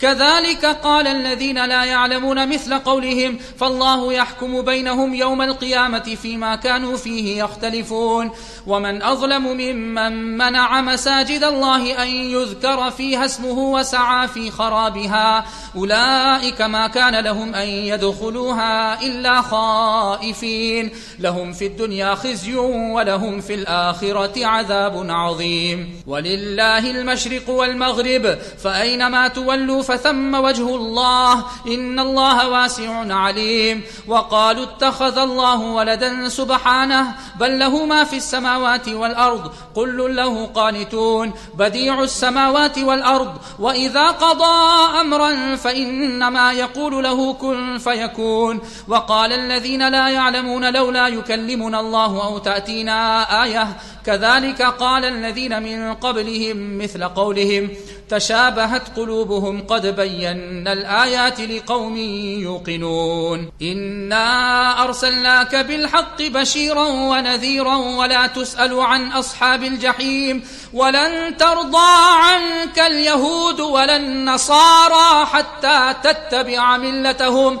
كذلك قال الذين لا يعلمون مثل قولهم فالله يحكم بينهم يوم القيامة فيما كانوا فيه يختلفون. ومن أظلم ممن منع مساجد الله أن يذكر فيها اسمه وسعى في خرابها. أولئك ما كان لهم أن يدخلوها إلا خائفين. لهم في الدنيا خزي ولهم في الآخرة عذاب عظيم. ولله المشرق والمغرب فأينما تولوا فثم وجه الله. إن الله واسع عليم. وقالوا اتخذ الله ولدا سبحانه. بل له ما في السماوات والأرض. كل له قانتون. بديع السماوات والأرض. وإذا قضى أمرا فإنما يقول له كن فيكون. وقال الذين لا يعلمون لولا يكلمنا الله أو تأتينا آية. كذلك قال الذين من قبلهم مثل قولهم. تشابهت قلوبهم قد بينا الآيات لقوم يوقنون. إنا أرسلناك بالحق بشيرا ونذيرا ولا تسأل عن أصحاب الجحيم ولن ترضى عنك اليهود ولا النصارى حتى تتبع ملتهم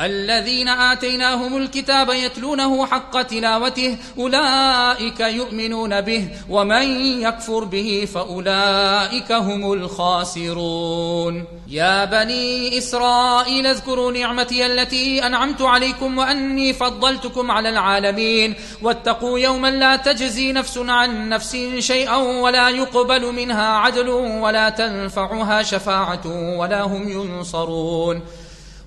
الذين آتيناهم الكتاب يتلونه حق تلاوته أولئك يؤمنون به ومن يكفر به فأولئك هم الخاسرون. يا بني إسرائيل اذكروا نعمتي التي أنعمت عليكم وأني فضلتكم على العالمين. واتقوا يوما لا تجزي نفس عن نفس شيئا ولا يقبل منها عدل ولا تنفعها شفاعة ولا هم ينصرون.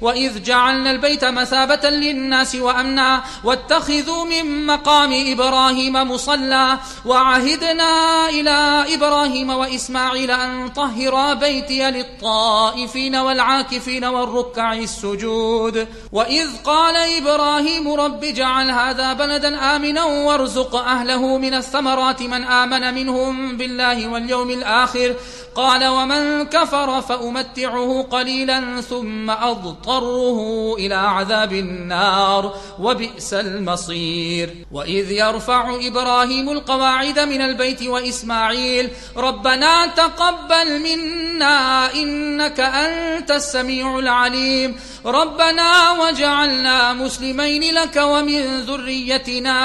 واذ جعلنا البيت مثابه للناس وامنا واتخذوا من مقام إبراهيم مصلى وعهدنا إلى إبراهيم واسماعيل ان طهرا بيتي للطائفين والعاكفين والركع السجود واذ قال إبراهيم رب اجعل هذا بلدا امنا وارزق اهله من الثمرات من امن منهم بالله واليوم الآخر قال ومن كفر فأمتعه قليلا ثم أضطره إلى عذاب النار وبئس المصير. وإذ يرفع إبراهيم القواعد من البيت وإسماعيل ربنا تقبل منا إنك أنت السميع العليم. ربنا وجعلنا مسلمين لك ومن ذريتنا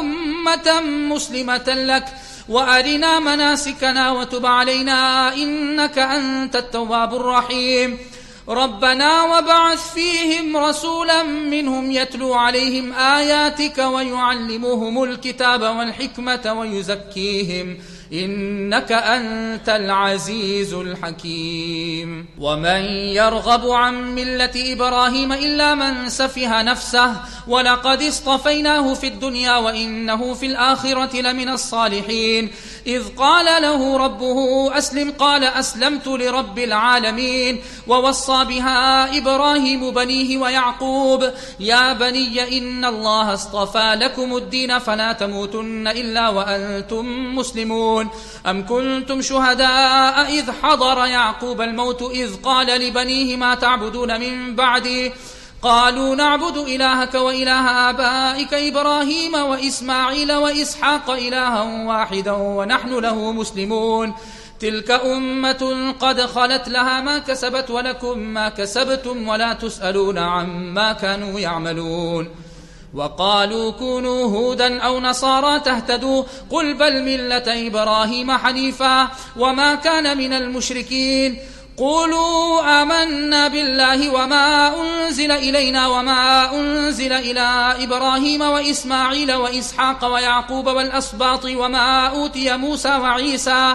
أمة مسلمة لك. وأرنا مناسكنا وتب علينا إنك أنت التواب الرحيم. ربنا وبعث فيهم رسولا منهم يتلو عليهم آياتك ويعلمهم الكتاب والحكمة ويزكيهم. إنك أنت العزيز الحكيم. ومن يرغب عن ملة إبراهيم إلا من سفه نفسه ولقد اصطفيناه في الدنيا وإنه في الآخرة لمن الصالحين. إذ قال له ربه أسلم قال أسلمت لرب العالمين. ووصى بها إبراهيم بنيه ويعقوب يا بني إن الله اصطفى لكم الدين فلا تموتن إلا وأنتم مسلمون. أم كنتم شهداء إذ حضر يعقوب الموت إذ قال لبنيه ما تعبدون من بعدي؟ قالوا نعبد إلهك وإله آبائك إبراهيم وإسماعيل وإسحاق إلها واحدا ونحن له مسلمون. تلك أمة قد خلت لها ما كسبت ولكم ما كسبتم ولا تسألون عما كانوا يعملون. وقالوا كونوا هودا أو نصارى تهتدوا قل بل ملة إبراهيم حنيفا وما كان من المشركين قولوا آمنا بالله وما أنزل إلينا وما أنزل إلى إبراهيم وإسماعيل وإسحاق ويعقوب والأسباط وما أوتي موسى وعيسى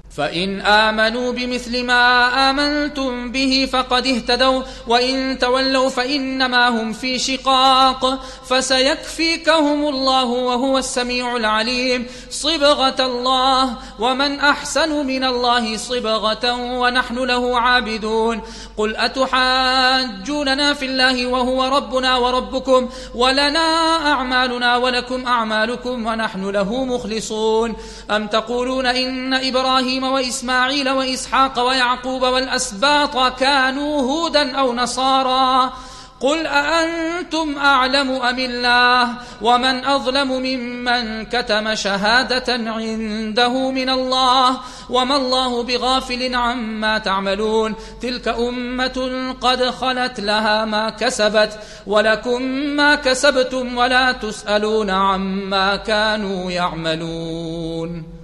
فإن آمنوا بمثل ما آمنتم به فقد اهتدوا وإن تولوا فإنما هم في شقاق. فسيكفيكهم الله وهو السميع العليم. صبغة الله ومن أحسن من الله صبغة ونحن له عابدون. قل أتحاجوننا في الله وهو ربنا وربكم؟ ولنا أعمالنا ولكم أعمالكم ونحن له مخلصون. أم تقولون إن إبراهيم إبراهيم وإسماعيل وإسحاق ويعقوب والأسباط كانوا هودا أو نصارى قل أأنتم أعلم أم الله؟ ومن أظلم ممن كتم شهادة عنده من الله؟ وما الله بغافل عما تعملون. تلك أمة قد خلت لها ما كسبت ولكم ما كسبتم ولا تسألون عما كانوا يعملون.